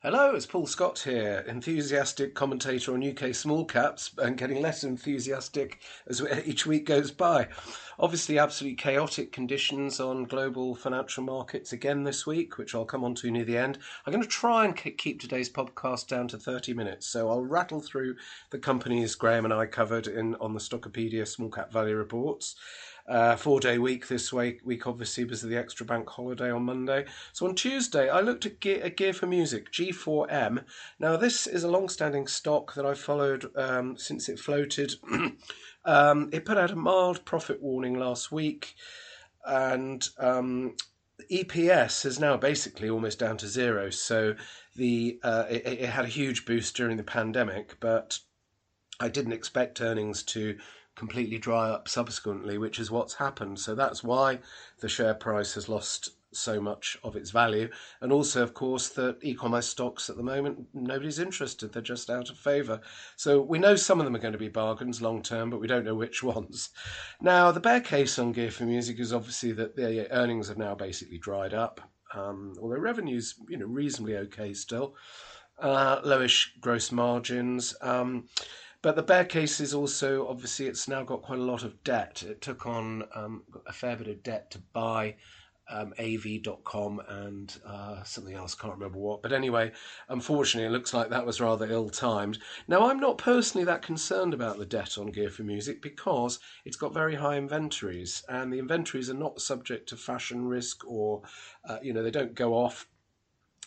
Hello, it's Paul Scott here, enthusiastic commentator on UK small caps and getting less enthusiastic as each week goes by. Obviously, absolutely chaotic conditions on global financial markets again this week, which I'll come on to near the end. I'm going to try and keep today's podcast down to 30 minutes, so I'll rattle through the companies Graham and I covered in on the Stockopedia small cap value reports. Uh, four day week this week, week obviously because of the extra bank holiday on Monday. So on Tuesday, I looked at Gear, Gear4music, G4M. Now, this is a long standing stock that I've followed um, since it floated. um, it put out a mild profit warning last week, and um, EPS is now basically almost down to zero. So the uh, it, it had a huge boost during the pandemic, but I didn't expect earnings to completely dry up subsequently, which is what's happened. So that's why the share price has lost so much of its value. And also, of course, that e commerce stocks at the moment, nobody's interested. They're just out of favour. So we know some of them are going to be bargains long term, but we don't know which ones. Now, the bear case on Gear4music is obviously that the earnings have now basically dried up. Um, although revenue's you know reasonably okay still, uh, lowish gross margins. Um, but the bear case is also obviously it's now got quite a lot of debt. It took on um, a fair bit of debt to buy um, AV.com and uh, something else, can't remember what. But anyway, unfortunately, it looks like that was rather ill timed. Now, I'm not personally that concerned about the debt on Gear4music because it's got very high inventories, and the inventories are not subject to fashion risk or, uh, you know, they don't go off.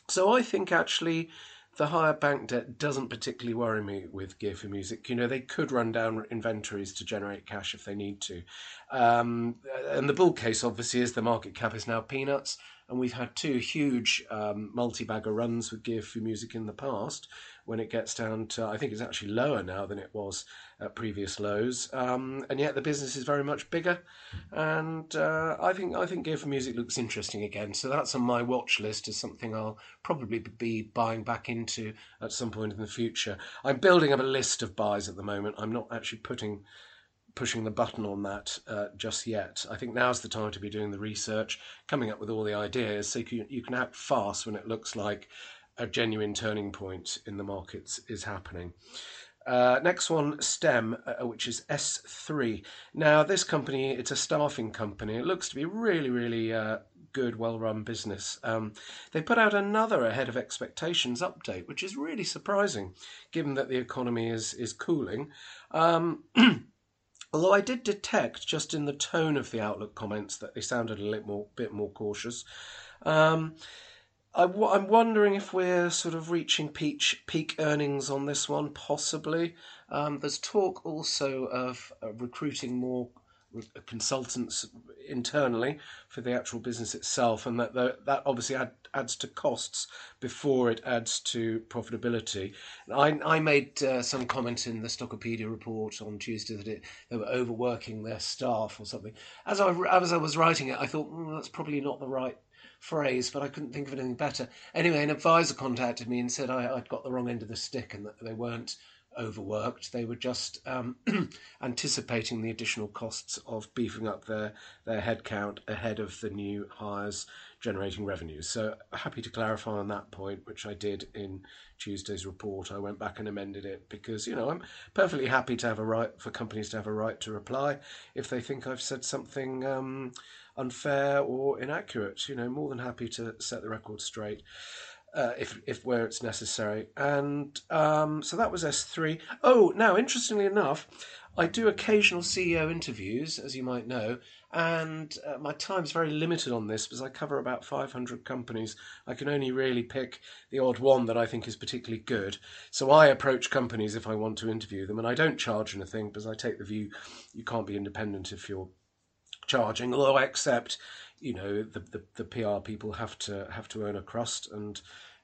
So I think actually the higher bank debt doesn't particularly worry me with Gear4music. You know, they could run down inventories to generate cash if they need to. Um, and the bull case, obviously, is the market cap is now peanuts. And we've had two huge um, multi bagger runs with Gear4music in the past when it gets down to, I think it's actually lower now than it was at previous lows. Um, and yet the business is very much bigger. And uh, I think I think Gear4music looks interesting again. So that's on my watch list as something I'll probably be buying back into at some point in the future. I'm building up a list of buys at the moment. I'm not actually putting pushing the button on that uh, just yet. I think now's the time to be doing the research, coming up with all the ideas, so you can, you can act fast when it looks like a genuine turning point in the markets is happening. Uh, next one, STEM, uh, which is SThree. Now, this company, it's a staffing company. It looks to be really, really uh, good, well run business. Um, they put out another ahead of expectations update, which is really surprising given that the economy is, is cooling. Um, although I did detect just in the tone of the Outlook comments that they sounded a little more, bit more cautious. Um, I, am wondering if we're sort of reaching peak, peak earnings on this one, possibly. Um, there's talk also of uh, recruiting more consultants internally for the actual business itself, and that that obviously add, adds to costs before it adds to profitability. I, I made uh, some comment in the Stockopedia report on Tuesday that it, they were overworking their staff or something. As I as I was writing it, I thought mm, that's probably not the right phrase, but I couldn't think of anything better. Anyway, an advisor contacted me and said I, would got the wrong end of the stick and that they weren't overworked. They were just um, anticipating the additional costs of beefing up their, their headcount ahead of the new hires generating revenues. So happy to clarify on that point, which I did in Tuesday's report. I went back and amended it because, you know, I'm perfectly happy to have a right for companies to have a right to reply if they think I've said something um, unfair or inaccurate. You know, more than happy to set the record straight. Uh, if if where it's necessary, and um, so that was SThree. Oh, now interestingly enough, I do occasional CEO interviews, as you might know, and uh, my time's very limited on this because I cover about 500 companies. I can only really pick the odd one that I think is particularly good. So I approach companies if I want to interview them, and I don't charge anything because I take the view you can't be independent if you're charging. Although I accept, you know, the, the, the PR people have to have to earn a crust and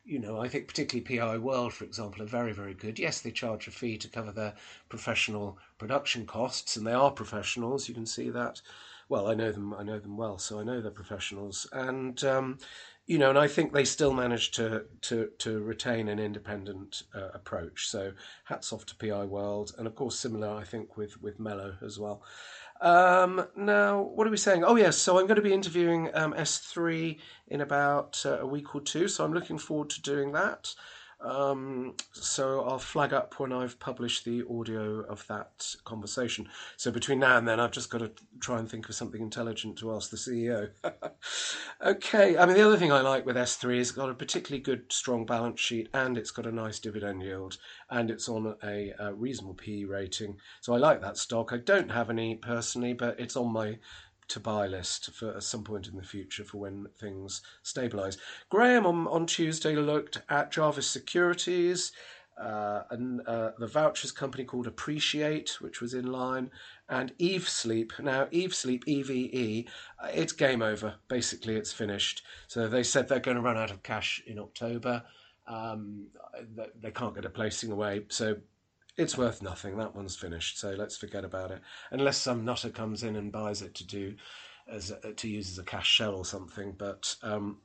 you know, I think particularly PI World, for example, are very, very good. Yes, they charge a fee to cover their professional production costs, and they are professionals. You can see that. Well, I know them. I know them well, so I know they're professionals, and um, you know, and I think they still manage to to to retain an independent uh, approach. So hats off to PI World, and of course, similar I think with with Mello as well. Um, now, what are we saying? Oh, yes. So I'm going to be interviewing um, SThree in about uh, a week or two. So I'm looking forward to doing that. Um, so I'll flag up when I've published the audio of that conversation. So between now and then, I've just got to try and think of something intelligent to ask the CEO. okay. I mean, the other thing I like with SThree is it's got a particularly good, strong balance sheet, and it's got a nice dividend yield, and it's on a, a reasonable PE rating. So I like that stock. I don't have any personally, but it's on my to buy list for at some point in the future for when things stabilise. Graham on, on Tuesday looked at Jarvis Securities. Uh, and uh, the vouchers company called Appreciate, which was in line, and Eve Sleep. Now, Eve Sleep, EVE, uh, it's game over. Basically, it's finished. So they said they're going to run out of cash in October. Um, they can't get a placing away. So it's worth nothing. That one's finished, so let's forget about it. Unless some nutter comes in and buys it to do as a, to use as a cash shell or something. But um,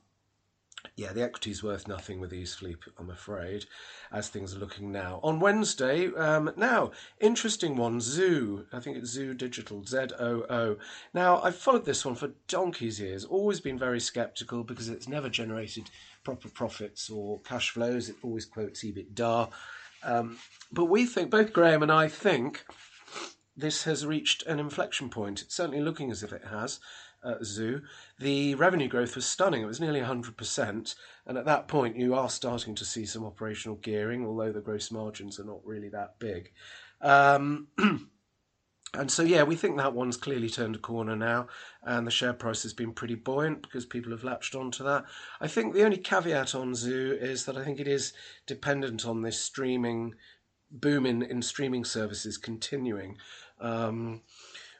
yeah, the equity's worth nothing with Eve Sleep, I'm afraid, as things are looking now. On Wednesday, um, now, interesting one, Zoo. I think it's Zoo Digital, Z O O. Now, I've followed this one for donkey's years, always been very skeptical because it's never generated proper profits or cash flows. It always quotes EBITDA. Um, but we think, both Graham and I think, this has reached an inflection point. It's certainly looking as if it has. At Zoo, the revenue growth was stunning. It was nearly 100%. And at that point, you are starting to see some operational gearing, although the gross margins are not really that big. Um, And so, yeah, we think that one's clearly turned a corner now, and the share price has been pretty buoyant because people have latched onto that. I think the only caveat on Zoo is that I think it is dependent on this streaming boom in, in streaming services continuing, um,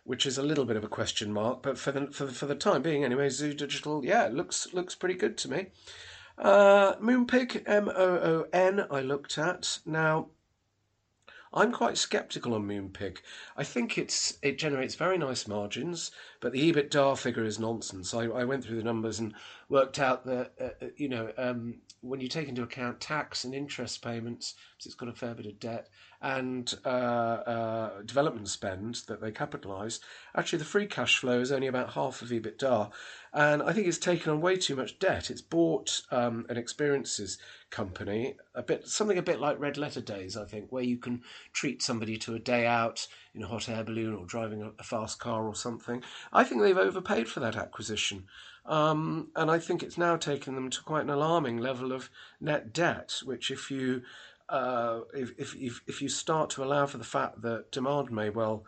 which is a little bit of a question mark. But for the for for the time being, anyway, Zoo Digital, yeah, looks looks pretty good to me. Uh, Moonpig, M O O N, I looked at now. I'm quite sceptical on Moonpig. I think it's it generates very nice margins, but the EBITDA figure is nonsense. I, I went through the numbers and worked out that uh, uh you know um, when you take into account tax and interest payments, because it's got a fair bit of debt, and uh, uh, development spend that they capitalise, actually the free cash flow is only about half of EBITDA. And I think it's taken on way too much debt. It's bought um, an experiences company, a bit something a bit like Red Letter Days, I think, where you can treat somebody to a day out in a hot air balloon or driving a, fast car or something. I think they've overpaid for that acquisition. Um, and I think it's now taken them to quite an alarming level of net debt, which if you uh, if, if, if, you start to allow for the fact that demand may well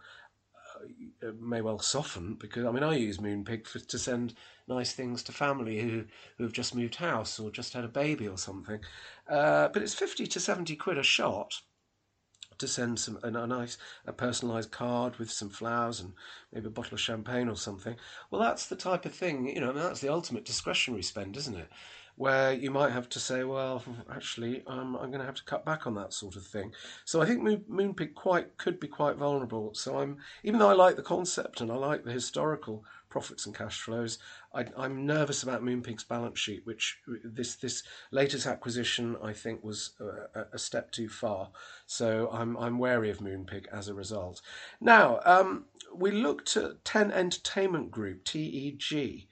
uh, may well soften because I mean I use Moonpig for, to send nice things to family who who have just moved house or just had a baby or something. Uh, but it's fifty to seventy quid a shot to send some a, a nice a personalised card with some flowers and maybe a bottle of champagne or something. Well, that's the type of thing you know. I mean, that's the ultimate discretionary spend, isn't it? Where you might have to say, well, actually, um, I'm going to have to cut back on that sort of thing. So I think Moonpig quite could be quite vulnerable. So I'm, even though I like the concept and I like the historical profits and cash flows, I, am nervous about Moonpig's balance sheet, which this this latest acquisition I think was a, a step too far. So I'm I'm wary of Moonpig as a result. Now um, we looked at Ten Entertainment Group (TEG).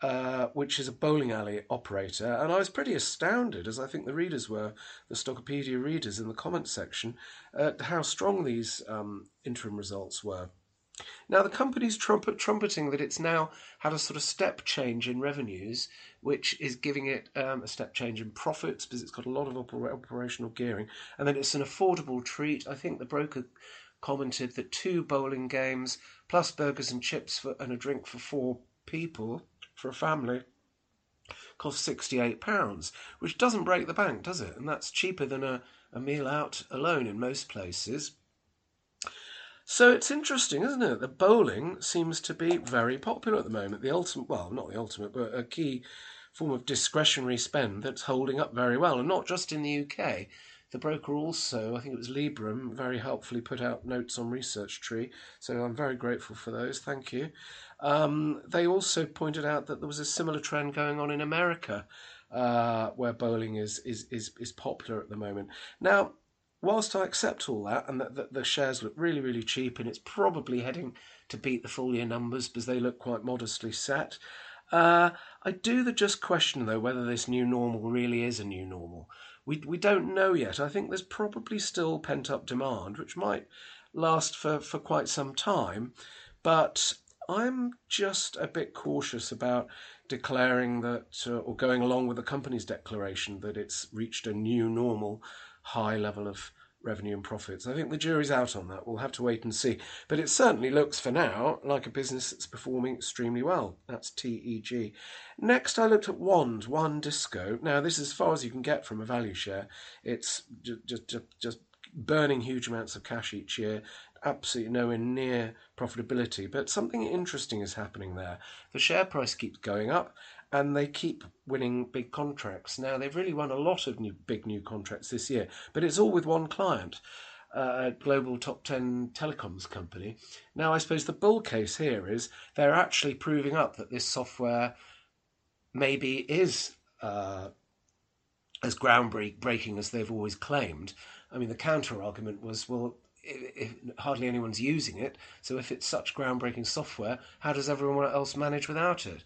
Uh, which is a bowling alley operator, and I was pretty astounded, as I think the readers were, the Stockopedia readers in the comments section, at how strong these um, interim results were. Now, the company's trumpet, trumpeting that it's now had a sort of step change in revenues, which is giving it um, a step change in profits because it's got a lot of oper- operational gearing, and then it's an affordable treat. I think the broker commented that two bowling games plus burgers and chips for, and a drink for four people for a family costs £68, which doesn't break the bank, does it? And that's cheaper than a, a meal out alone in most places. So it's interesting, isn't it? The bowling seems to be very popular at the moment. The ultimate, well, not the ultimate, but a key form of discretionary spend that's holding up very well, and not just in the UK. The broker also, I think it was Liberum, very helpfully put out notes on Research Tree, so I'm very grateful for those. Thank you. Um, they also pointed out that there was a similar trend going on in America, uh, where bowling is, is is is popular at the moment. Now, whilst I accept all that and that, that the shares look really, really cheap and it's probably heading to beat the full year numbers because they look quite modestly set, uh, I do the just question though whether this new normal really is a new normal. We, we don't know yet. I think there's probably still pent up demand, which might last for, for quite some time, but I'm just a bit cautious about declaring that uh, or going along with the company's declaration that it's reached a new normal high level of revenue and profits. I think the jury's out on that. We'll have to wait and see. But it certainly looks for now like a business that's performing extremely well. That's TEG. Next, I looked at Wand, WANdisco. Now, this is as far as you can get from a value share. It's just, just, just burning huge amounts of cash each year, absolutely nowhere near profitability. But something interesting is happening there. The share price keeps going up and they keep winning big contracts. Now, they've really won a lot of new, big new contracts this year, but it's all with one client. Uh, a global top 10 telecoms company. Now, I suppose the bull case here is they're actually proving up that this software maybe is uh, as groundbreaking as they've always claimed. I mean, the counter argument was, well, if hardly anyone's using it, so if it's such groundbreaking software, how does everyone else manage without it?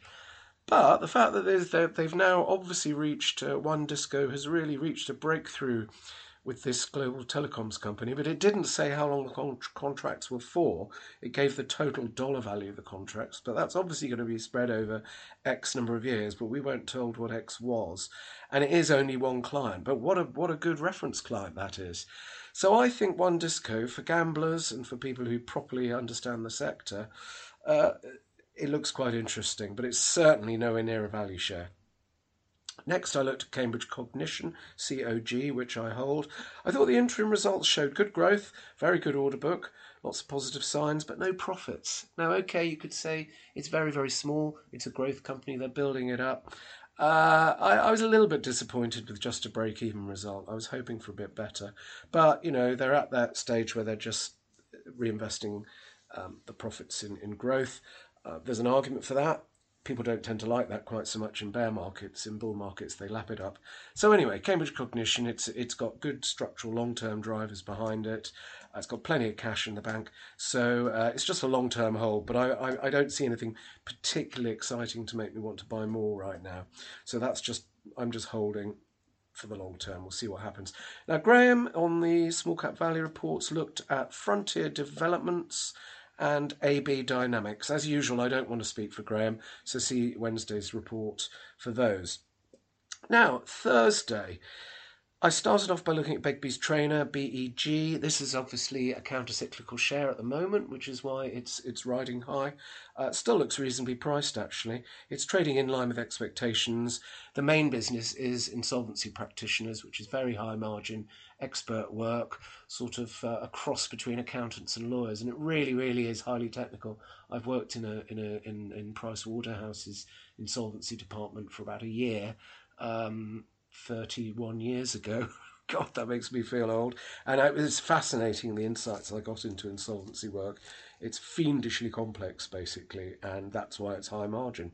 But the fact that they've now obviously reached, uh, WANdisco has really reached a breakthrough with this global telecoms company, but it didn't say how long the con- contracts were for. It gave the total dollar value of the contracts, but that's obviously going to be spread over X number of years, but we weren't told what X was. And it is only one client, but what a, what a good reference client that is. So I think WANdisco, for gamblers and for people who properly understand the sector, uh, it looks quite interesting, but it's certainly nowhere near a value share. Next, I looked at Cambridge Cognition, COG, which I hold. I thought the interim results showed good growth, very good order book, lots of positive signs, but no profits. Now, okay, you could say it's very, very small. It's a growth company, they're building it up. Uh, I, I, was a little bit disappointed with just a break even result. I was hoping for a bit better. But, you know, they're at that stage where they're just reinvesting um, the profits in, in growth. Uh, there's an argument for that. People don't tend to like that quite so much in bear markets. In bull markets, they lap it up. So anyway, Cambridge Cognition, it's it's got good structural long-term drivers behind it. Uh, it's got plenty of cash in the bank, so uh, it's just a long-term hold. But I, I, I don't see anything particularly exciting to make me want to buy more right now. So that's just I'm just holding for the long term. We'll see what happens. Now, Graham on the small cap value reports looked at frontier developments and AB Dynamics. As usual, I don't want to speak for Graham, so see Wednesday's report for those. Now, Thursday. I started off by looking at Begbies Traynor, BEG. This is obviously a counter-cyclical share at the moment, which is why it's it's riding high. Uh, still looks reasonably priced, actually. It's trading in line with expectations. The main business is insolvency practitioners, which is very high margin, expert work, sort of uh, a cross between accountants and lawyers, and it really, really is highly technical. I've worked in a in a in, in Price Waterhouse's insolvency department for about a year. Um, 31 years ago. God, that makes me feel old. And it was fascinating the insights I got into insolvency work. It's fiendishly complex, basically, and that's why it's high margin.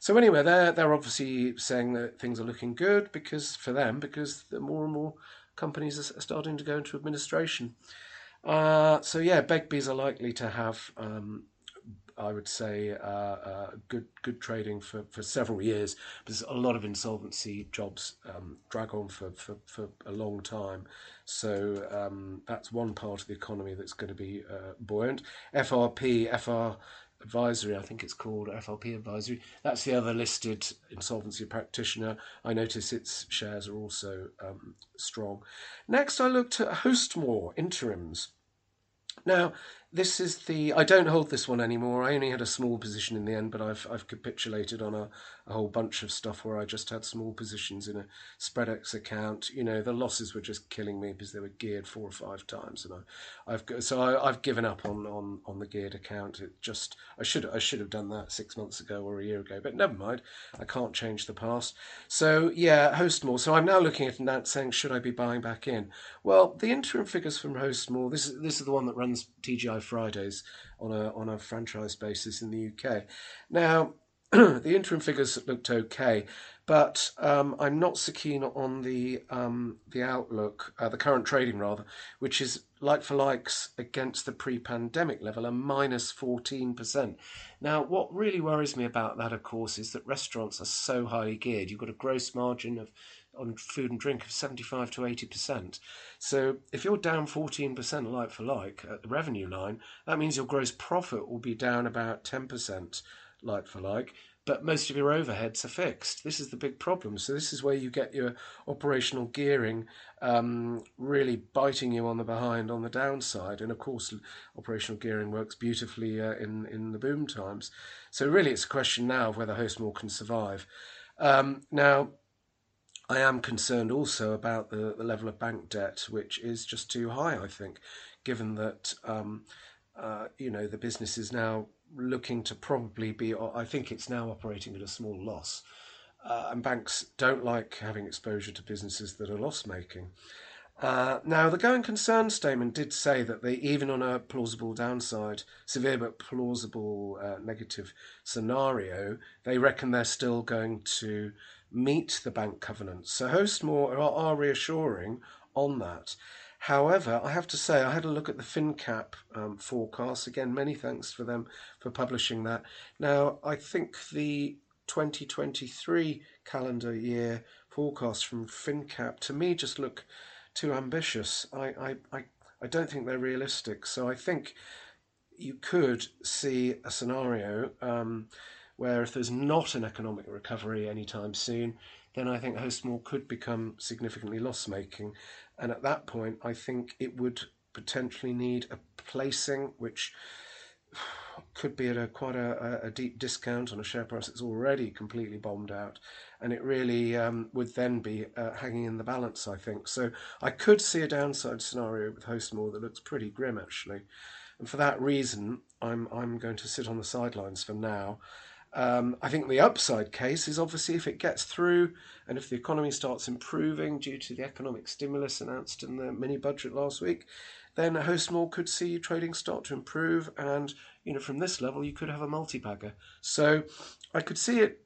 So anyway, they're they're obviously saying that things are looking good because for them because more and more companies are starting to go into administration. Uh, so yeah, Begbies are likely to have um, I would say, uh, uh, good good trading for, for several years. There's a lot of insolvency jobs um, drag on for, for, for a long time. So um, that's one part of the economy that's going to be uh, buoyant. FRP, FR Advisory, I think it's called FRP Advisory. That's the other listed insolvency practitioner. I notice its shares are also um, strong. Next, I looked at Hostmore interims. Now, this is the. I don't hold this one anymore. I only had a small position in the end, but I've I've capitulated on a, a whole bunch of stuff where I just had small positions in a spreadex account. You know, the losses were just killing me because they were geared four or five times, and I, I've so I, have given up on, on on the geared account. It just I should I should have done that six months ago or a year ago, but never mind. I can't change the past. So yeah, Hostmore. So I'm now looking at that saying, should I be buying back in? Well, the interim figures from Hostmore. This is this is the one that runs TGI Fridays on a on a franchise basis in the UK. Now, the interim figures looked okay, but um, I'm not so keen on the um, the outlook, uh, the current trading rather, which is like for likes against the pre-pandemic level, a minus 14%. Now, what really worries me about that, of course, is that restaurants are so highly geared. You've got a gross margin of on food and drink of 75 to 80%. So if you're down 14% like for like at the revenue line, that means your gross profit will be down about 10% like for like, but most of your overheads are fixed. This is the big problem. So this is where you get your operational gearing um, really biting you on the behind on the downside. And of course, operational gearing works beautifully uh, in in the boom times. So really, it's a question now of whether Hostmore can survive. Um, now. I am concerned also about the, the level of bank debt, which is just too high, I think, given that um, uh, you know the business is now looking to probably be, I think it's now operating at a small loss. Uh, and banks don't like having exposure to businesses that are loss making. Uh, now, the going concern statement did say that they, even on a plausible downside, severe but plausible uh, negative scenario, they reckon they're still going to meet the bank covenants. So Hostmore are, are reassuring on that. However, I have to say, I had a look at the finnCap um, forecast. Again, many thanks for them for publishing that. Now, I think the 2023 calendar year forecast from finnCap to me just look too ambitious. I, I, I, I don't think they're realistic. So I think you could see a scenario um, where if there's not an economic recovery anytime soon, then I think Hostmore could become significantly loss making. And at that point, I think it would potentially need a placing, which could be at a quite a, a deep discount on a share price that's already completely bombed out, and it really um, would then be uh, hanging in the balance. I think so. I could see a downside scenario with Hostmore that looks pretty grim actually, and for that reason, I'm I'm going to sit on the sidelines for now. Um, I think the upside case is obviously if it gets through and if the economy starts improving due to the economic stimulus announced in the mini budget last week, then Hostmore could see trading start to improve. And, you know, from this level, you could have a multi bagger. So I could see it.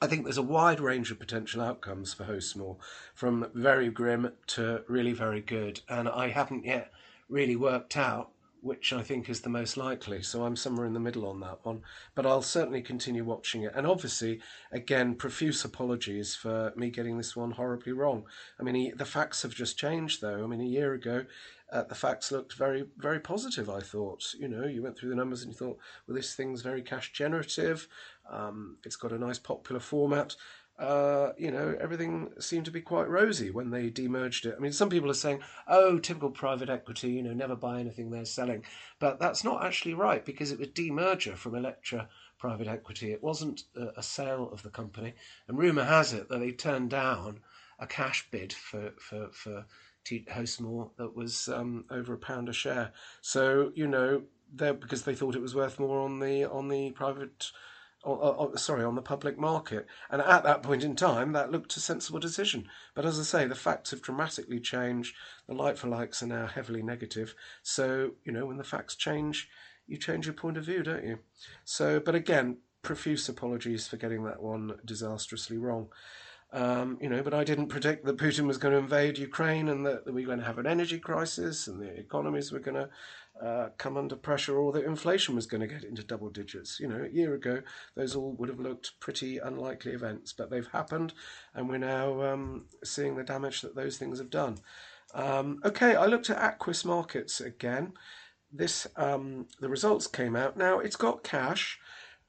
I think there's a wide range of potential outcomes for Hostmore from very grim to really very good. And I haven't yet really worked out which I think is the most likely. So I'm somewhere in the middle on that one. But I'll certainly continue watching it. And obviously, again, profuse apologies for me getting this one horribly wrong. I mean, the facts have just changed, though. I mean, a year ago, uh, the facts looked very, very positive, I thought. You know, you went through the numbers and you thought, well, this thing's very cash generative. Um, it's got a nice popular format uh, you know, everything seemed to be quite rosy when they demerged it. I mean, some people are saying, oh, typical private equity, you know, never buy anything they're selling. But that's not actually right because it was demerger from Electra private equity. It wasn't a, sale of the company. And rumour has it that they turned down a cash bid for, for, for Hostmore that was um, over a pound a share. So, you know, because they thought it was worth more on the on the private sorry, on the public market. And at that point in time, that looked a sensible decision. But as I say, the facts have dramatically changed. The like for likes are now heavily negative. So, you know, when the facts change, you change your point of view, don't you? So, but again, profuse apologies for getting that one disastrously wrong. Um, you know, but I didn't predict that Putin was going to invade Ukraine and that, that we were going to have an energy crisis and the economies were going to uh, come under pressure or that inflation was going to get into double digits. You know, a year ago, those all would have looked pretty unlikely events, but they've happened, and we're now um, seeing the damage that those things have done. Um, okay, I looked at Aquis Markets again. This um, the results came out. Now it's got cash,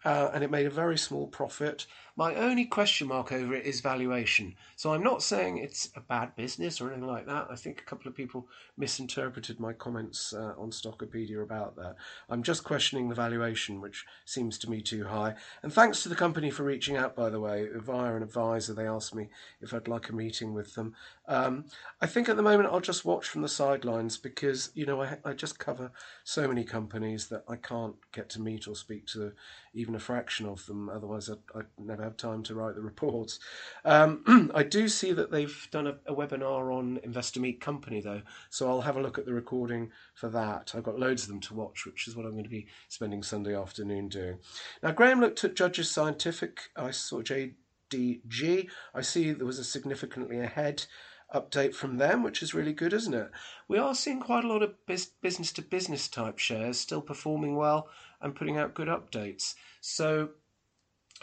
uh, and it made a very small profit. My only question mark over it is valuation. So I'm not saying it's a bad business or anything like that. I think a couple of people misinterpreted my comments uh, on Stockopedia about that. I'm just questioning the valuation, which seems to me too high. And thanks to the company for reaching out, by the way, via an advisor. They asked me if I'd like a meeting with them. Um, I think at the moment I'll just watch from the sidelines because, you know, I, I just cover so many companies that I can't get to meet or speak to even a fraction of them. Otherwise, I'd, I'd never have time to write the reports. Um, I do see that they've done a, a, webinar on Investor Meet Company, though, so I'll have a look at the recording for that. I've got loads of them to watch, which is what I'm going to be spending Sunday afternoon doing. Now, Graham looked at Judges Scientific. I saw JDG. I see there was a significantly ahead update from them, which is really good, isn't it? We are seeing quite a lot of business to business type shares still performing well and putting out good updates. So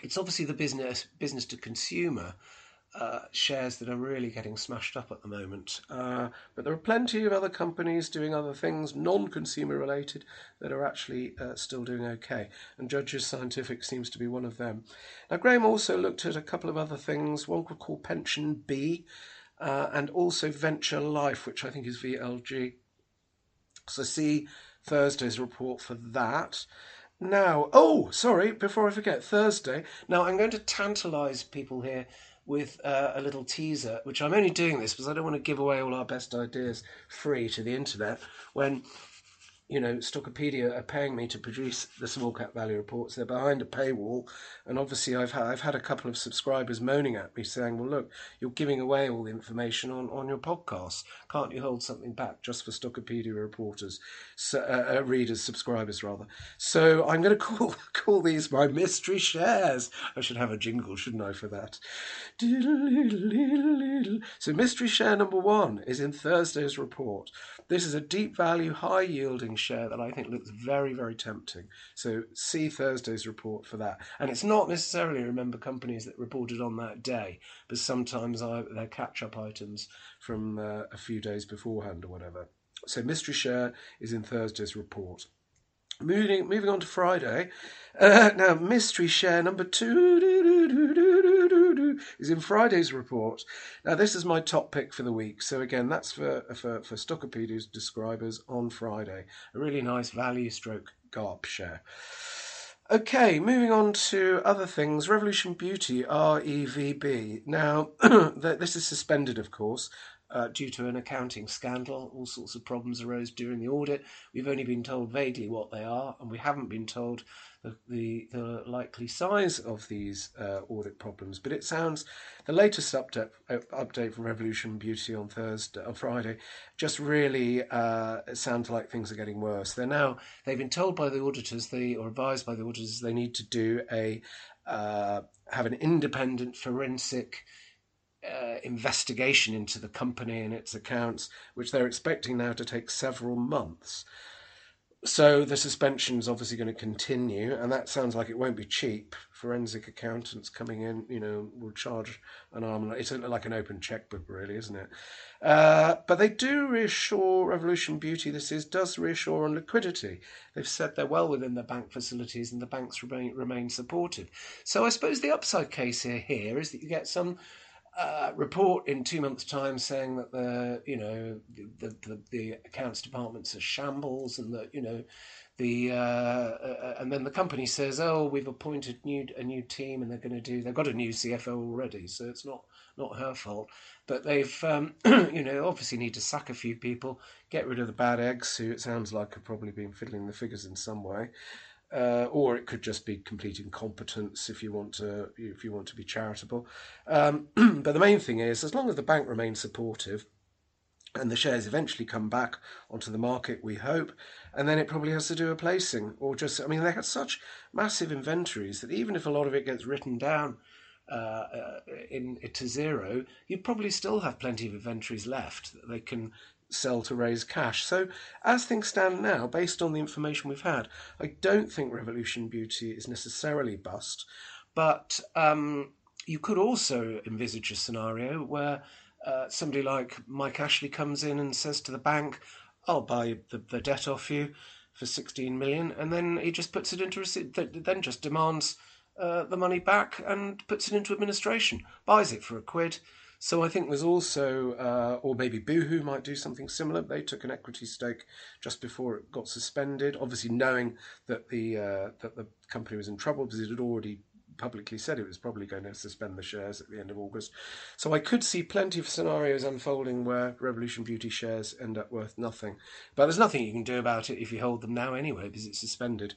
it's obviously the business business to consumer uh, shares that are really getting smashed up at the moment. Uh, but there are plenty of other companies doing other things, non consumer related, that are actually uh, still doing okay. And Judges Scientific seems to be one of them. Now, Graham also looked at a couple of other things, one called PensionBee, uh, and also Venture Life, which I think is VLG. So, see Thursday's report for that. Now, oh, sorry, before I forget, Thursday. Now, I'm going to tantalize people here with uh, a little teaser, which I'm only doing this because I don't want to give away all our best ideas free to the internet when you know, Stockopedia are paying me to produce the small cap value reports. They're behind a paywall, and obviously, I've had, I've had a couple of subscribers moaning at me saying, "Well, look, you're giving away all the information on, on your podcast. Can't you hold something back just for Stockopedia reporters, so, uh, uh, readers, subscribers rather?" So I'm going to call call these my mystery shares. I should have a jingle, shouldn't I, for that? So mystery share number one is in Thursday's report. This is a deep value, high yielding share that I think looks very, very tempting. So see Thursday's report for that. And it's not necessarily, remember, companies that reported on that day, but sometimes I, they're catch up items from uh, a few days beforehand or whatever. So mystery share is in Thursday's report. Moving, moving on to Friday. Uh, now, mystery share number two is in Friday's report. Now, this is my top pick for the week. So, again, that's for, for, for Stockopedia's describers on Friday. A really nice value stroke GARP share. Okay, moving on to other things. Revolution Beauty, REVB. Now, this is suspended, of course, uh, due to an accounting scandal. All sorts of problems arose during the audit. We've only been told vaguely what they are, and we haven't been told the, the, the likely size of these uh, audit problems. But it sounds the latest update uh, update from Revolution Beauty on Thursday on Friday just really uh, sounds like things are getting worse. They're now they've been told by the auditors they or advised by the auditors they need to do a uh, have an independent forensic uh, investigation into the company and its accounts, which they're expecting now to take several months. So the suspension is obviously going to continue, and that sounds like it won't be cheap. Forensic accountants coming in, you know, will charge an arm. It's like an open checkbook, really, isn't it? Uh, but they do reassure Revolution Beauty. This is does reassure on liquidity. They've said they're well within their bank facilities, and the banks remain remain supportive. So I suppose the upside case here here is that you get some uh, report in two months' time saying that the you know the, the, the accounts department's a shambles and that you know the uh, uh, and then the company says oh we've appointed new a new team and they're going to do they've got a new CFO already so it's not not her fault. But they've um, you know obviously need to sack a few people get rid of the bad eggs who it sounds like have probably been fiddling the figures in some way uh, or it could just be complete incompetence if you want to if you want to be charitable. Um, but the main thing is, as long as the bank remains supportive, and the shares eventually come back onto the market, we hope, and then it probably has to do a placing or just. I mean, they had such massive inventories that even if a lot of it gets written down. Uh, uh in to zero, you probably still have plenty of inventories left that they can sell to raise cash. So, as things stand now, based on the information we've had, I don't think Revolution Beauty is necessarily bust, but um, you could also envisage a scenario where uh, somebody like Mike Ashley comes in and says to the bank, I'll buy the, the debt off you for 16 million, and then he just puts it into receipt, then just demands uh, the money back and puts it into administration, buys it for a quid so I think there's also, uh, or maybe Boohoo might do something similar. They took an equity stake just before it got suspended, obviously knowing that the uh, that the company was in trouble because it had already publicly said it was probably going to suspend the shares at the end of August. So I could see plenty of scenarios unfolding where Revolution Beauty shares end up worth nothing. But there's nothing you can do about it if you hold them now anyway because it's suspended.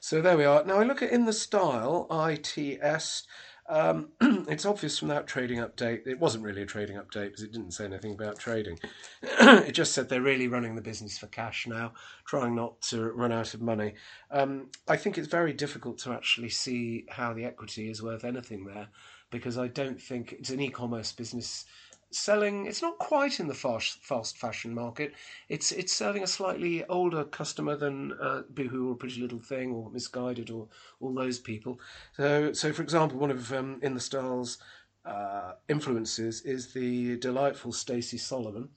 So there we are. Now I look at in the style ITS. Um, it's obvious from that trading update. It wasn't really a trading update because it didn't say anything about trading. it just said they're really running the business for cash now, trying not to run out of money. Um, I think it's very difficult to actually see how the equity is worth anything there because I don't think it's an e-commerce business selling. It's not quite in the fast fast fashion market. It's it's serving a slightly older customer than uh, Boohoo or Pretty Little Thing or Missguided or all those people. So so for example, one of um, in the styles uh, influences is the delightful Stacey Solomon.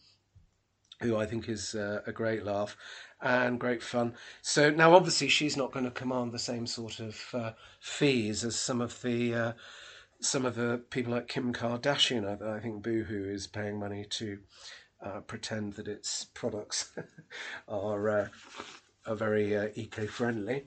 Who I think is uh, a great laugh and great fun. So now, obviously, she's not going to command the same sort of uh, fees as some of the uh, some of the people like Kim Kardashian, I, think Boohoo is paying money to uh, pretend that its products are uh, are very uh, eco-friendly.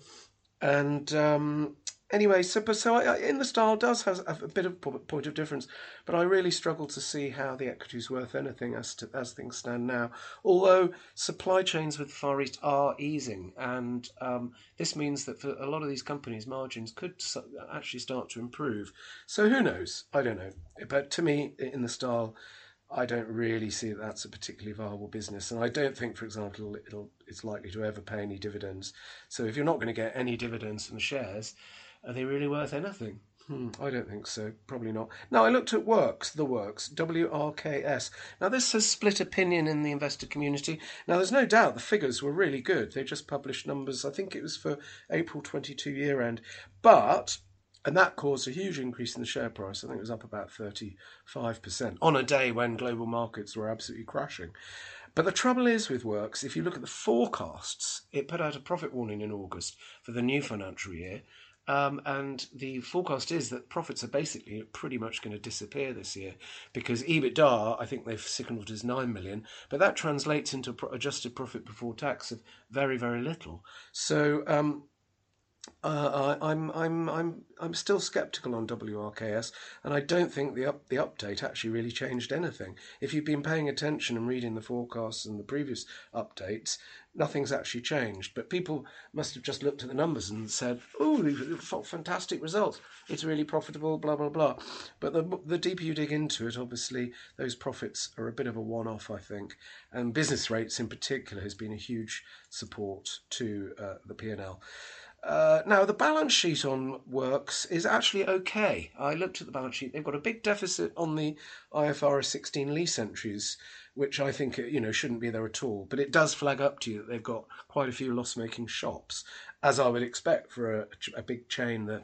And um, anyway, so but so I, in the style does have a bit of point of difference, but I really struggle to see how the equity is worth anything as to, as things stand now. Although supply chains with the Far East are easing, and um, this means that for a lot of these companies, margins could actually start to improve. So who knows? I don't know. But to me, in the style. I don't really see that that's a particularly viable business, and I don't think, for example, it'll, it's likely to ever pay any dividends. So if you're not going to get any dividends from the shares, are they really worth anything? Hmm, I don't think so. Probably not. Now, I looked at Works, the Works, W R K S. Now, this has split opinion in the investor community. Now, there's no doubt the figures were really good. They just published numbers, I think it was for April 22 year end. But, and that caused a huge increase in the share price. I think it was up about 35% on a day when global markets were absolutely crashing. But the trouble is with Works, if you look at the forecasts, it put out a profit warning in August for the new financial year um, and the forecast is that profits are basically pretty much going to disappear this year because EBITDA, I think they've signalled as 9 million, but that translates into adjusted profit before tax of very, very little. So um, uh, I, am I'm I'm I'm still sceptical on WRKS, and I don't think the up, the update actually really changed anything. If you've been paying attention and reading the forecasts and the previous updates, nothing's actually changed. But people must have just looked at the numbers and said, "Oh, fantastic results! It's really profitable." Blah blah blah. But the the deeper you dig into it, obviously those profits are a bit of a one-off, I think. And business rates in particular has been a huge support to uh, the P and L. Uh, now, the balance sheet on Works is actually okay. I looked at the balance sheet. They've got a big deficit on the IFRS 16 lease entries, which I think you know shouldn't be there at all. But it does flag up to you that they've got quite a few loss-making shops, as I would expect for a, a big chain that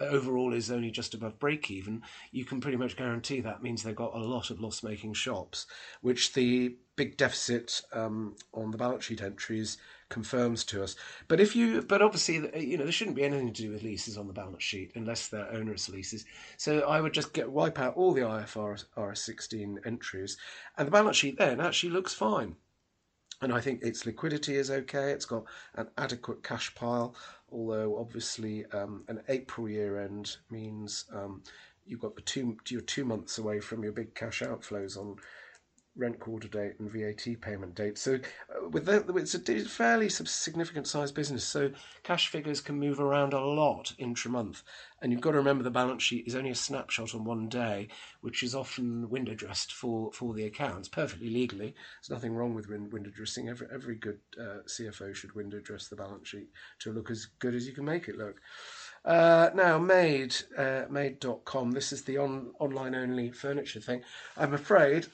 overall is only just above break even. You can pretty much guarantee that means they've got a lot of loss-making shops, which the big deficit um, on the balance sheet entries confirms to us. But if you, but obviously, you know, there shouldn't be anything to do with leases on the balance sheet unless they're onerous leases. So I would just get wipe out all the IFRS 16 entries, and the balance sheet then actually looks fine. And I think its liquidity is okay. It's got an adequate cash pile, although obviously um, an April year end means um, you've got the two you're two months away from your big cash outflows on rent quarter date and VAT payment date. So uh, with that, it's a fairly significant size business. So cash figures can move around a lot intra-month, and you've got to remember the balance sheet is only a snapshot on one day, which is often window dressed for for the accounts perfectly legally. There's nothing wrong with window dressing. Every every good uh, CFO should window dress the balance sheet to look as good as you can make it look. Uh, now, Made, uh, Made.com, this is the on, online only furniture thing. I'm afraid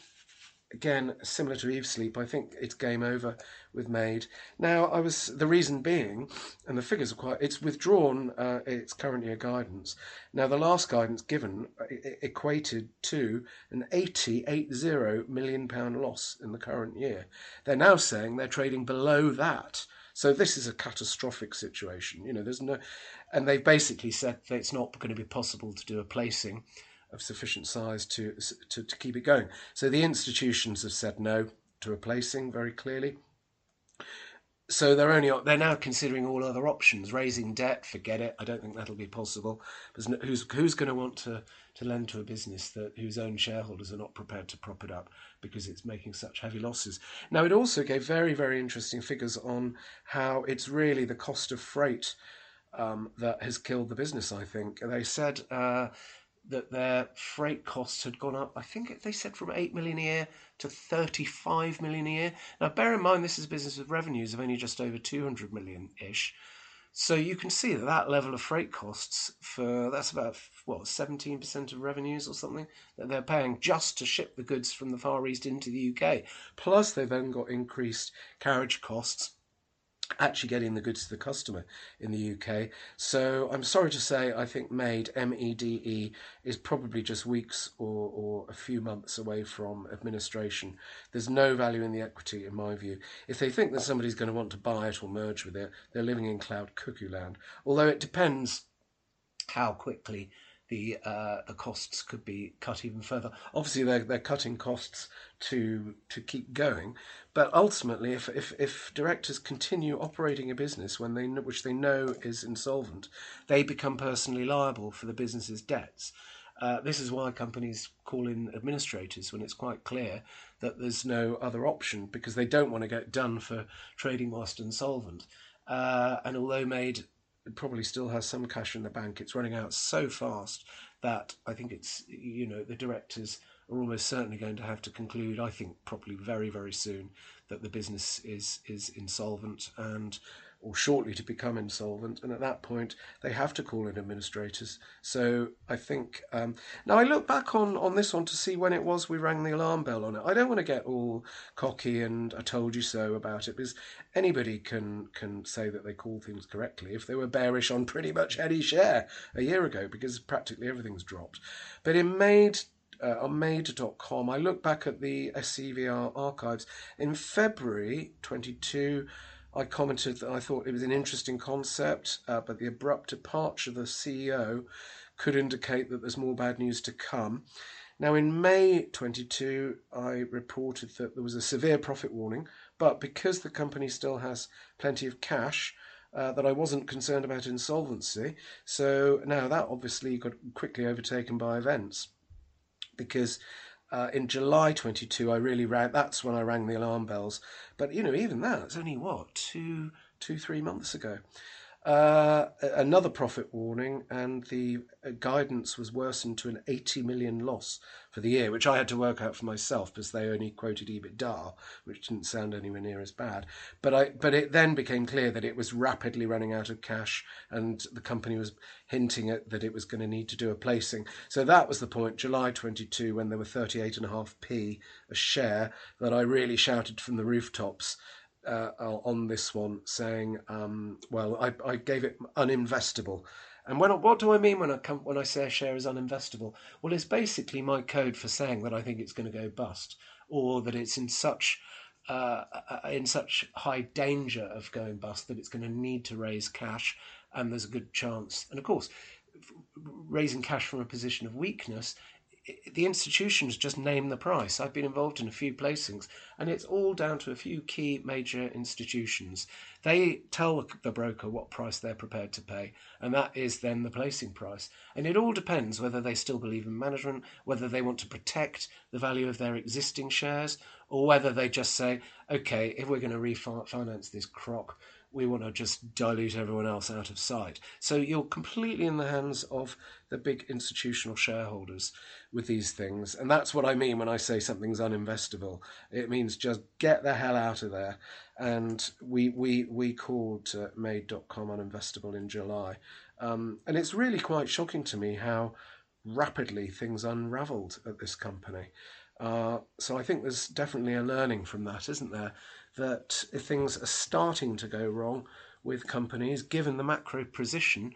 again similar to Eve Sleep i think it's game over with made now i was the reason being and the figures are quite it's withdrawn uh, its current year guidance. Now the last guidance given uh, equated to an 80 80 million pound loss in the current year. They're now saying they're trading below that. So this is a catastrophic situation you know there's no and they've basically said that it's not going to be possible to do a placing of sufficient size to, to, to keep it going. So the institutions have said no to replacing very clearly. So they're only they're now considering all other options. Raising debt, forget it. I don't think that'll be possible. Who's who's going to want to to lend to a business that whose own shareholders are not prepared to prop it up because it's making such heavy losses. Now it also gave very very interesting figures on how it's really the cost of freight um, that has killed the business. I think they said. Uh, that their freight costs had gone up. I think they said from 8 million a year to 35 million a year. Now, bear in mind, this is a business with revenues of only just over 200 million ish. So you can see that that level of freight costs for that's about what 17% of revenues or something that they're paying just to ship the goods from the Far East into the UK. Plus, they've then got increased carriage costs actually getting the goods to the customer in the UK. So I'm sorry to say, I think Made, M E D E, is probably just weeks or, or a few months away from administration. There's no value in the equity, in my view. If they think that somebody's going to want to buy it or merge with it, they're living in cloud cuckoo land. Although it depends how quickly the uh, the costs could be cut even further. Obviously, they're they're cutting costs to to keep going, but ultimately, if if, if directors continue operating a business when they which they know is insolvent, they become personally liable for the business's debts. Uh, this is why companies call in administrators when it's quite clear that there's no other option because they don't want to get done for trading whilst insolvent. Uh, and although made it probably still has some cash in the bank. It's running out so fast that I think it's you know the directors are almost certainly going to have to conclude. I think probably very very soon that the business is is insolvent and or shortly to become insolvent, and at that point they have to call in administrators. So I think um, now I look back on on this one to see when it was we rang the alarm bell on it. I don't want to get all cocky and I told you so about it because anybody can can say that they call things correctly if they were bearish on pretty much any share a year ago because practically everything's dropped. But in made uh, on made.com, I look back at the SCVR archives in February 22. I commented that I thought it was an interesting concept, uh, but the abrupt departure of the CEO could indicate that there's more bad news to come. Now, in May 22, I reported that there was a severe profit warning, but because the company still has plenty of cash, uh, that I wasn't concerned about insolvency. So now that obviously got quickly overtaken by events because uh, in July 22, I really rang, that's when I rang the alarm bells. But, you know, even that, it's only what, two, two, three months ago. Uh, another profit warning, and the uh, guidance was worsened to an 80 million loss for the year, which I had to work out for myself because they only quoted EBITDA, which didn't sound anywhere near as bad. But I, but it then became clear that it was rapidly running out of cash, and the company was hinting at that it was going to need to do a placing. So that was the point, July 22, when there were 38.5p a share, that I really shouted from the rooftops uh, on this one, saying, um, "Well, I, I, gave it uninvestable." And when what do I mean when I come when I say a share is uninvestable? Well, it's basically my code for saying that I think it's going to go bust, or that it's in such uh, uh, in such high danger of going bust that it's going to need to raise cash, and there's a good chance. And of course, raising cash from a position of weakness the institutions just name the price. I've been involved in a few placings, and it's all down to a few key major institutions. They tell the broker what price they're prepared to pay, and that is then the placing price. And it all depends whether they still believe in management, whether they want to protect the value of their existing shares, or whether they just say, okay, if we're going to refinance this crock, we want to just dilute everyone else out of sight. So you're completely in the hands of the big institutional shareholders with these things. And that's what I mean when I say something's uninvestable. It means just get the hell out of there. And we, we, we called uh, Made.com uninvestable in July. Um, and it's really quite shocking to me how rapidly things unraveled at this company. Uh, so I think there's definitely a learning from that, isn't there? That if things are starting to go wrong with companies, given the macro position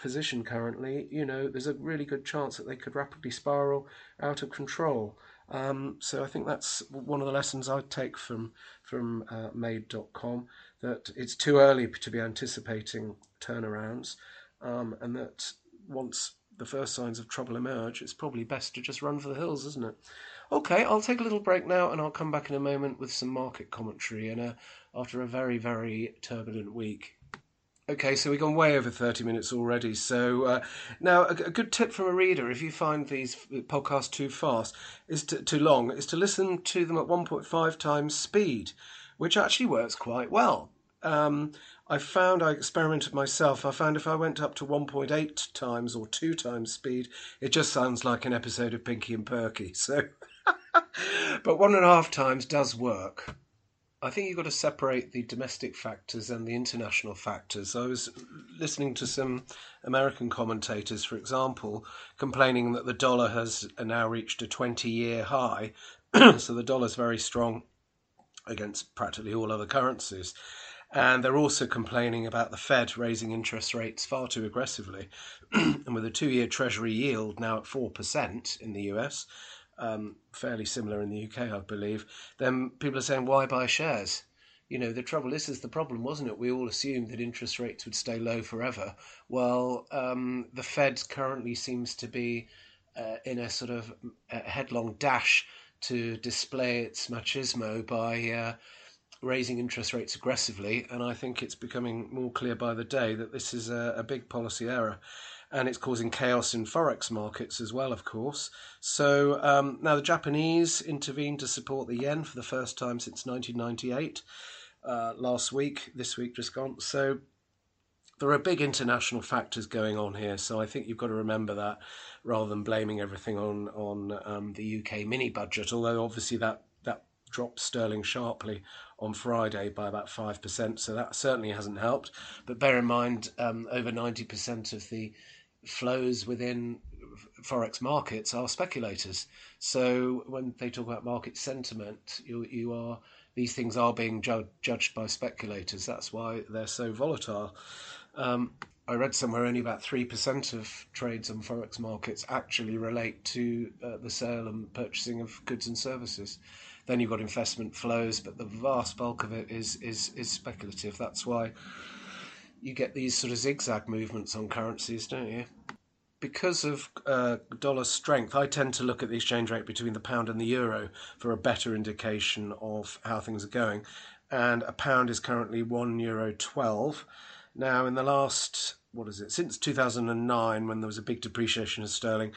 position currently, you know, there's a really good chance that they could rapidly spiral out of control. Um, so I think that's one of the lessons I take from from uh, Made.com that it's too early to be anticipating turnarounds, um, and that once the first signs of trouble emerge, it's probably best to just run for the hills, isn't it? Okay, I'll take a little break now and I'll come back in a moment with some market commentary and uh, after a very, very turbulent week. Okay, so we've gone way over 30 minutes already. So uh, now, a, a, good tip from a reader, if you find these podcasts too fast, is to, too long, is to listen to them at 1.5 times speed, which actually works quite well. um, I found I experimented myself. I found if I went up to 1.8 times or two times speed, it just sounds like an episode of Pinky and Perky. So, but one and a half times does work. I think you've got to separate the domestic factors and the international factors. I was listening to some American commentators, for example, complaining that the dollar has now reached a 20 year high. so the dollar's very strong against practically all other currencies. And they're also complaining about the Fed raising interest rates far too aggressively. and with a two year Treasury yield now at 4% in the US, um, fairly similar in the UK, I believe, then people are saying, why buy shares? You know, the trouble is, is the problem, wasn't it? We all assumed that interest rates would stay low forever. Well, um, the Fed currently seems to be uh, in a sort of a headlong dash to display its machismo by uh, raising interest rates aggressively. And I think it's becoming more clear by the day that this is a, a big policy error and it's causing chaos in forex markets as well, of course. So um, now the Japanese intervened to support the yen for the first time since 1998 uh, last week, this week just gone. So there are big international factors going on here. So I think you've got to remember that rather than blaming everything on on um, the UK mini budget. Although obviously that that dropped sterling sharply on Friday by about five percent, so that certainly hasn't helped. But bear in mind, um, over ninety percent of the flows within forex markets are speculators. So when they talk about market sentiment, you you are these things are being ju- judged by speculators. That's why they're so volatile. Um, I read somewhere only about three percent of trades on forex markets actually relate to uh, the sale and purchasing of goods and services. Then you've got investment flows, but the vast bulk of it is is is speculative. That's why you get these sort of zigzag movements on currencies, don't you? Because of uh, dollar strength, I tend to look at the exchange rate between the pound and the euro for a better indication of how things are going. And a pound is currently one euro twelve. Now, in the last what is it since two thousand and nine, when there was a big depreciation of sterling,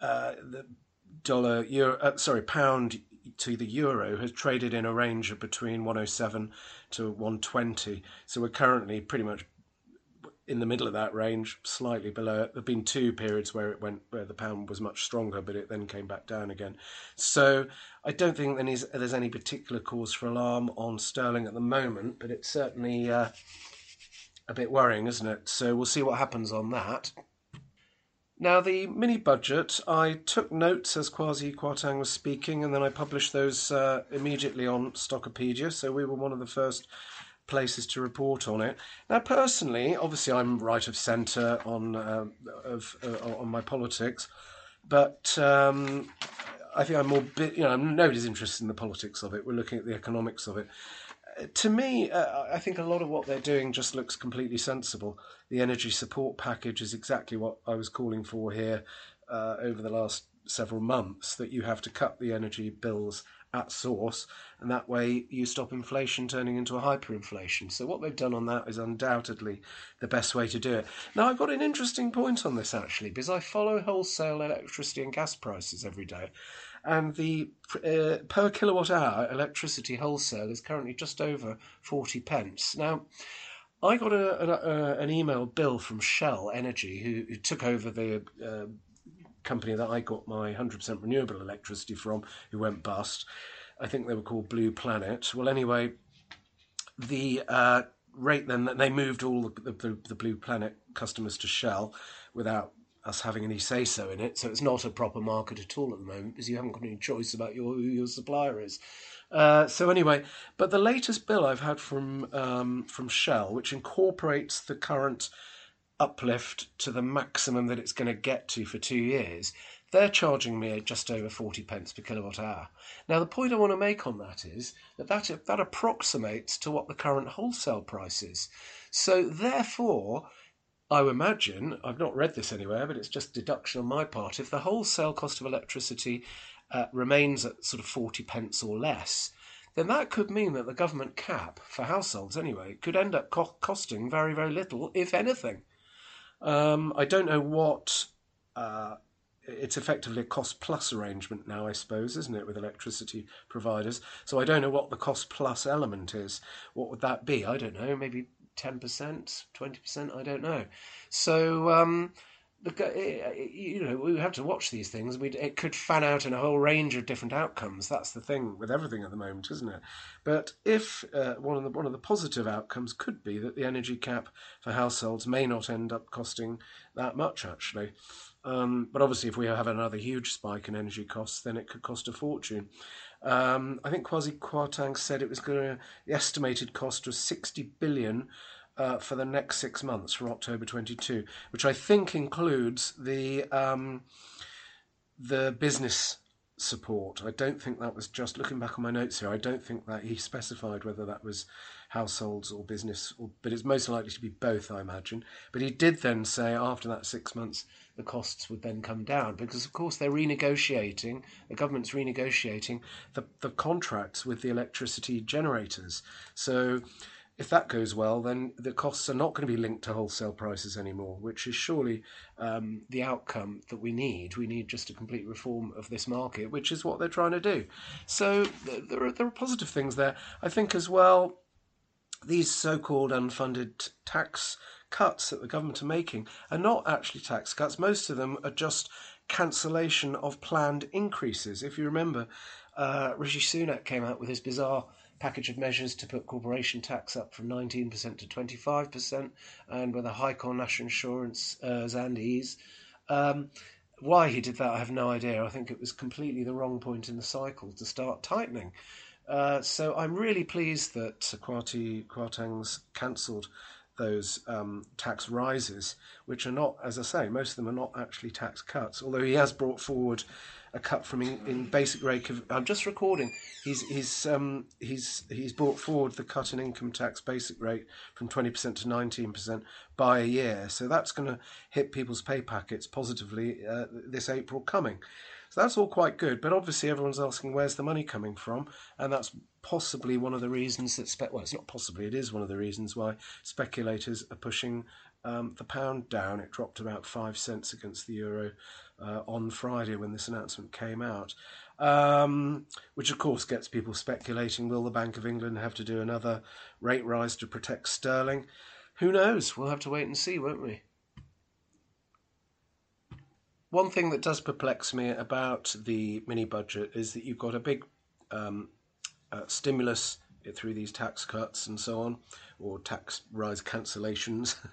uh, the dollar euro uh, sorry pound to the euro has traded in a range of between 107 to 120 so we're currently pretty much in the middle of that range, slightly below it. There've been two periods where it went where the pound was much stronger, but it then came back down again. So I don't think there's any particular cause for alarm on sterling at the moment, but it's certainly uh, a bit worrying, isn't it? So we'll see what happens on that. Now, the mini budget, I took notes as Kwasi Kwarteng was speaking, and then I published those uh, immediately on Stockopedia. So we were one of the first places to report on it. Now, personally, obviously, I'm right of centre on uh, of uh, on my politics, but um, I think I'm more. you know, nobody's interested in the politics of it. We're looking at the economics of it. To me, uh, I think a lot of what they're doing just looks completely sensible. The energy support package is exactly what I was calling for here uh, over the last several months. That you have to cut the energy bills at source, and that way you stop inflation turning into a hyperinflation. So, what they've done on that is undoubtedly the best way to do it. Now, I've got an interesting point on this actually, because I follow wholesale electricity and gas prices every day, and the uh, per kilowatt hour electricity wholesale is currently just over 40 pence. Now, I got a, a, a, an email bill from Shell Energy, who, who took over the uh, company that I got my 100% renewable electricity from, who went bust. I think they were called Blue Planet. Well, anyway, the uh, rate then that they moved all the, the, the, Blue Planet customers to Shell without us having any say so in it. So it's not a proper market at all at the moment because you haven't got any choice about your, who your supplier is. Uh, so anyway, but the latest bill I've had from um, from Shell, which incorporates the current uplift to the maximum that it's going to get to for two years, they're charging me just over 40 pence per kilowatt hour. Now, the point I want to make on that is that that, that approximates to what the current wholesale price is. So, therefore, I imagine, I've not read this anywhere, but it's just deduction on my part, if the wholesale cost of electricity uh, remains at sort of 40 pence or less, then that could mean that the government cap, for households anyway, could end up co- costing very, very little, if anything. Um, I don't know what uh, it's effectively a cost plus arrangement now, I suppose, isn't it, with electricity providers? So I don't know what the cost plus element is. What would that be? I don't know. Maybe ten percent, twenty percent. I don't know. So. Um, you know, we have to watch these things. We it could fan out in a whole range of different outcomes. That's the thing with everything at the moment, isn't it? But if uh, one of the one of the positive outcomes could be that the energy cap for households may not end up costing that much, actually. Um, but obviously, if we have another huge spike in energy costs, then it could cost a fortune. Um, I think Kwasi Kwarteng said it was going to. The estimated cost was sixty billion uh, for the next six months from October 22, which I think includes the um, the business support. I don't think that was just looking back on my notes here. I don't think that he specified whether that was households or business, or, but it's most likely to be both, I imagine. But he did then say after that six months, the costs would then come down because, of course, they're renegotiating. The government's renegotiating the the contracts with the electricity generators. So if that goes well, then the costs are not going to be linked to wholesale prices anymore, which is surely um, the outcome that we need. We need just a complete reform of this market, which is what they're trying to do. So there are, there are positive things there. I think as well, these so called unfunded tax cuts that the government are making are not actually tax cuts. Most of them are just cancellation of planned increases. If you remember, uh, Rishi Sunak came out with his bizarre package of measures to put corporation tax up from 19% to 25%, and with a hike on national insurance uh, and ease. Um, why he did that, I have no idea. I think it was completely the wrong point in the cycle to start tightening. Uh, so I'm really pleased that Kwasi Kwarteng's cancelled those um, tax rises, which are not, as I say, most of them are not actually tax cuts. Although he has brought forward a cut from in, in basic rate. I'm just recording. He's he's um, he's he's brought forward the cut in income tax basic rate from 20% to 19% by a year. So that's going to hit people's pay packets positively uh, this April coming. So that's all quite good, but obviously everyone's asking where's the money coming from, and that's possibly one of the reasons that spe- well, it's not possibly, it is one of the reasons why speculators are pushing um, the pound down. It dropped about five cents against the euro uh, on Friday when this announcement came out, um, which of course gets people speculating will the Bank of England have to do another rate rise to protect sterling? Who knows? We'll have to wait and see, won't we? One thing that does perplex me about the mini budget is that you've got a big um, uh, stimulus through these tax cuts and so on, or tax rise cancellations.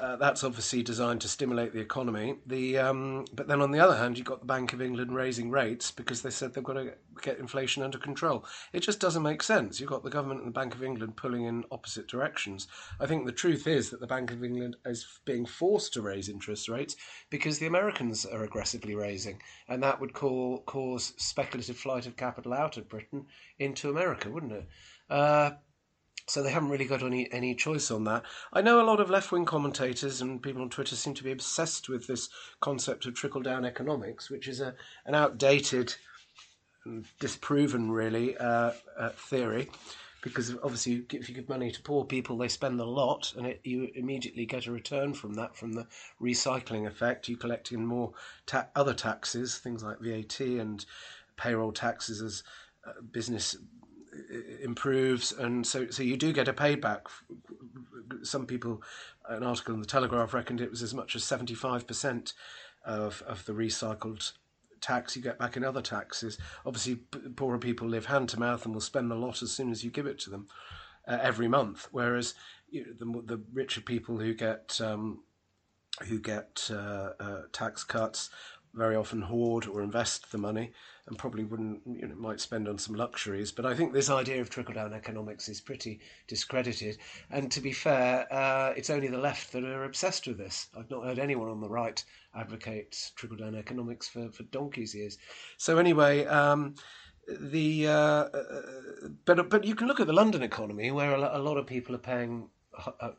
Uh, that's obviously designed to stimulate the economy. The um, but then on the other hand, you've got the Bank of England raising rates because they said they've got to get inflation under control. It just doesn't make sense. You've got the government and the Bank of England pulling in opposite directions. I think the truth is that the Bank of England is being forced to raise interest rates because the Americans are aggressively raising, and that would call, cause speculative flight of capital out of Britain into America, wouldn't it? Uh, so they haven't really got any any choice on that. I know a lot of left wing commentators and people on Twitter seem to be obsessed with this concept of trickle down economics, which is a an outdated, disproven really uh, uh, theory. Because obviously, if you give money to poor people, they spend a lot, and it, you immediately get a return from that, from the recycling effect. You collect in more ta- other taxes, things like VAT and payroll taxes as uh, business improves, and so so you do get a payback. Some people, an article in the Telegraph reckoned it was as much as seventy five percent of of the recycled tax you get back in other taxes. Obviously, poorer people live hand to mouth and will spend a lot as soon as you give it to them uh, every month. Whereas you know, the the richer people who get um, who get uh, uh, tax cuts very often hoard or invest the money and probably wouldn't, you know, might spend on some luxuries. But I think this idea of trickle down economics is pretty discredited. And to be fair, uh, it's only the left that are obsessed with this. I've not heard anyone on the right advocate trickle down economics for, for donkey's years. So, anyway, um, the uh, uh, but but you can look at the London economy where a lot of people are paying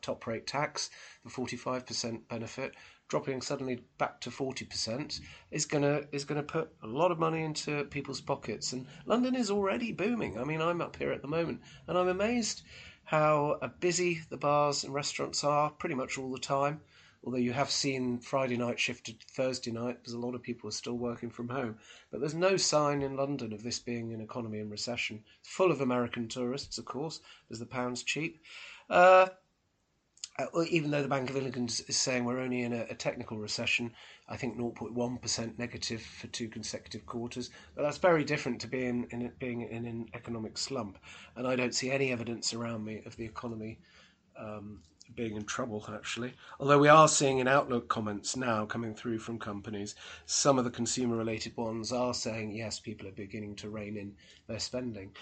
top rate tax, the forty five percent benefit, dropping suddenly back to 40% is going to is going to put a lot of money into people's pockets and London is already booming i mean i'm up here at the moment and i'm amazed how busy the bars and restaurants are pretty much all the time Although you have seen Friday night shifted to Thursday night because a lot of people are still working from home. But there's no sign in London of this being an economy in recession. It's full of American tourists, of course, because the pound's cheap. Uh, uh, even though the Bank of England is saying we're only in a, a technical recession, I think 0.1% negative for two consecutive quarters. But that's very different to being in, being in an economic slump. And I don't see any evidence around me of the economy um, being in trouble, actually. Although we are seeing in Outlook comments now coming through from companies, some of the consumer related ones are saying, yes, people are beginning to rein in their spending.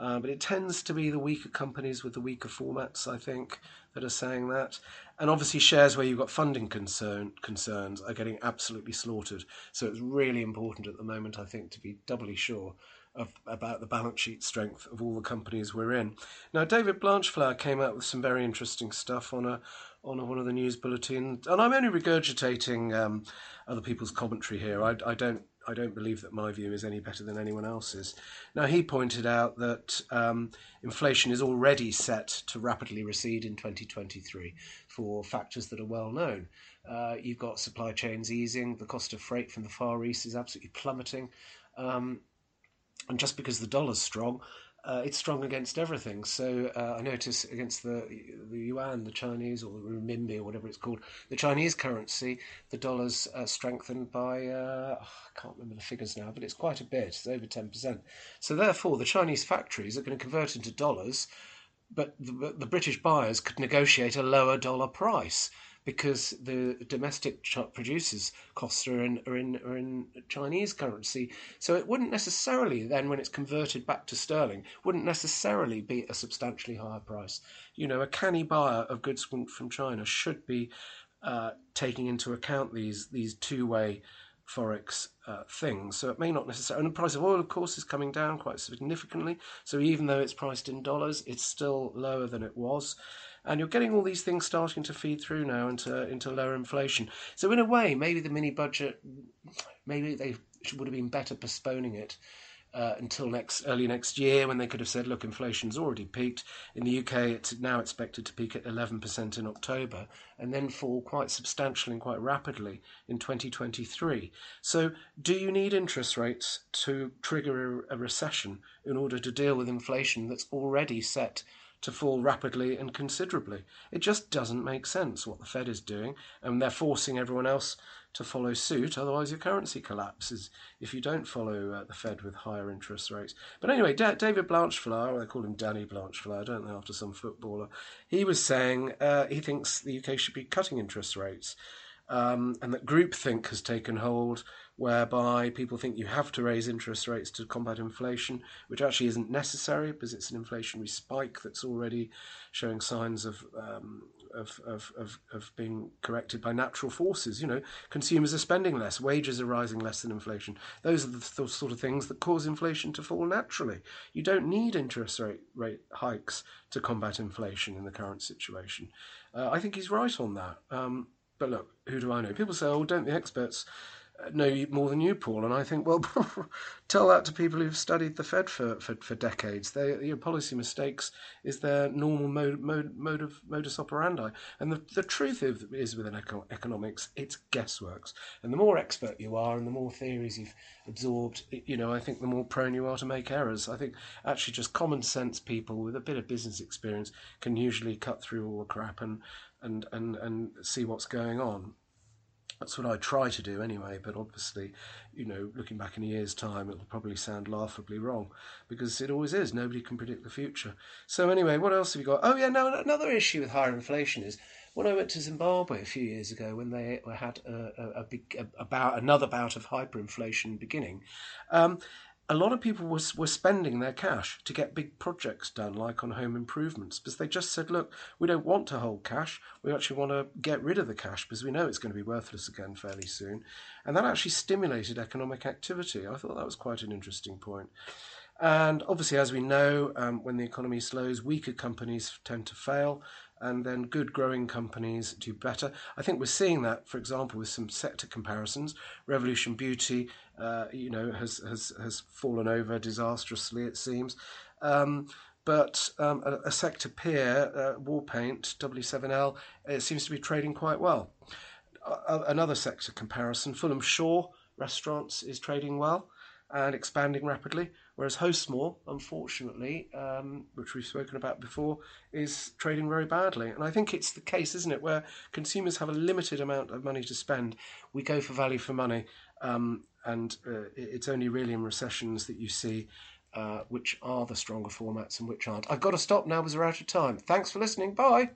Uh, but it tends to be the weaker companies with the weaker formats, I think, that are saying that. And obviously, shares where you've got funding concern, concerns are getting absolutely slaughtered. So it's really important at the moment, I think, to be doubly sure of, about the balance sheet strength of all the companies we're in. Now, David Blanchflower came out with some very interesting stuff on a on a, one of the news bulletins, and I'm only regurgitating um, other people's commentary here. I, I don't I don't believe that my view is any better than anyone else's. Now, he pointed out that um, inflation is already set to rapidly recede in 2023 for factors that are well known. Uh, you've got supply chains easing, the cost of freight from the Far East is absolutely plummeting. Um, and just because the dollar's strong, uh, it's strong against everything. So uh, I notice against the the yuan, the Chinese, or the renminbi, or whatever it's called, the Chinese currency, the dollar's uh, strengthened by uh, oh, I can't remember the figures now, but it's quite a bit. It's over ten percent. So therefore, the Chinese factories are going to convert into dollars, but the, the British buyers could negotiate a lower dollar price because the domestic producers' costs are in, are in are in Chinese currency. So it wouldn't necessarily then, when it's converted back to sterling, wouldn't necessarily be a substantially higher price. You know, a canny buyer of goods from, China should be uh, taking into account these these two way forex uh, things. So it may not necessarily. And the price of oil, of course, is coming down quite significantly. So even though it's priced in dollars, it's still lower than it was and you're getting all these things starting to feed through now into into lower inflation. So in a way, maybe the mini budget, maybe they would have been better postponing it. Uh, until next early next year, when they could have said, "Look, inflation's already peaked in the UK. It's now expected to peak at 11% in October, and then fall quite substantially and quite rapidly in 2023." So, do you need interest rates to trigger a, a recession in order to deal with inflation that's already set to fall rapidly and considerably. It just doesn't make sense what the Fed is doing, and they're forcing everyone else to follow suit. Otherwise, your currency collapses if you don't follow uh, the Fed with higher interest rates. But anyway, David Blanchflower, they call him Danny Blanchflower, don't they, after some footballer, he was saying uh, he thinks the UK should be cutting interest rates. Um, and that groupthink has taken hold whereby people think you have to raise interest rates to combat inflation, which actually isn't necessary because it's an inflationary spike that's already showing signs of, um, of, of, of, of, being corrected by natural forces. You know, consumers are spending less, wages are rising less than inflation. Those are the, th- sort of things that cause inflation to fall naturally. You don't need interest rate, rate hikes to combat inflation in the current situation. Uh, I think he's right on that. Um, but look, who do I know? People say, oh, don't the experts know more than you, Paul. And I think, well, tell that to people who've studied the Fed for, for, for decades. Know, policy mistakes is their normal mode, mode, mode of modus operandi. And the, the truth is, is within eco- economics, it's guessworks. And the more expert you are and the more theories you've absorbed, you know, I think the more prone you are to make errors. I think actually just common sense people with a bit of business experience can usually cut through all the crap and, and, and, and see what's going on. That's what I try to do anyway, but obviously, you know, looking back in a year's time, it'll probably sound laughably wrong because it always is. Nobody can predict the future. So, anyway, what else have you got? Oh, yeah, no, another issue with higher inflation is when I went to Zimbabwe a few years ago, when they had a, a, a big a, about another bout of hyperinflation beginning, um, a lot of people were, were spending their cash to get big projects done, like on home improvements, because they just said, look, we don't want to hold cash. We actually want to get rid of the cash because we know it's going to be worthless again fairly soon. And that actually stimulated economic activity. I thought that was quite an interesting point. And obviously, as we know, um, when the economy slows, weaker companies tend to fail and then good growing companies do better. I think we're seeing that, for example, with some sector comparisons. Revolution Beauty, uh, you know, has, has has fallen over disastrously, it seems. Um, but um, a, a, sector peer, uh, Warpaint, W7L, it seems to be trading quite well. another sector comparison, Fulham Shore restaurants is trading well and expanding rapidly, whereas Hostmore, unfortunately, um, which we've spoken about before, is trading very badly. And I think it's the case, isn't it, where consumers have a limited amount of money to spend, we go for value for money, um, and uh, it's only really in recessions that you see uh, which are the stronger formats and which aren't. I've got to stop now because we're out of time. Thanks for listening. Bye.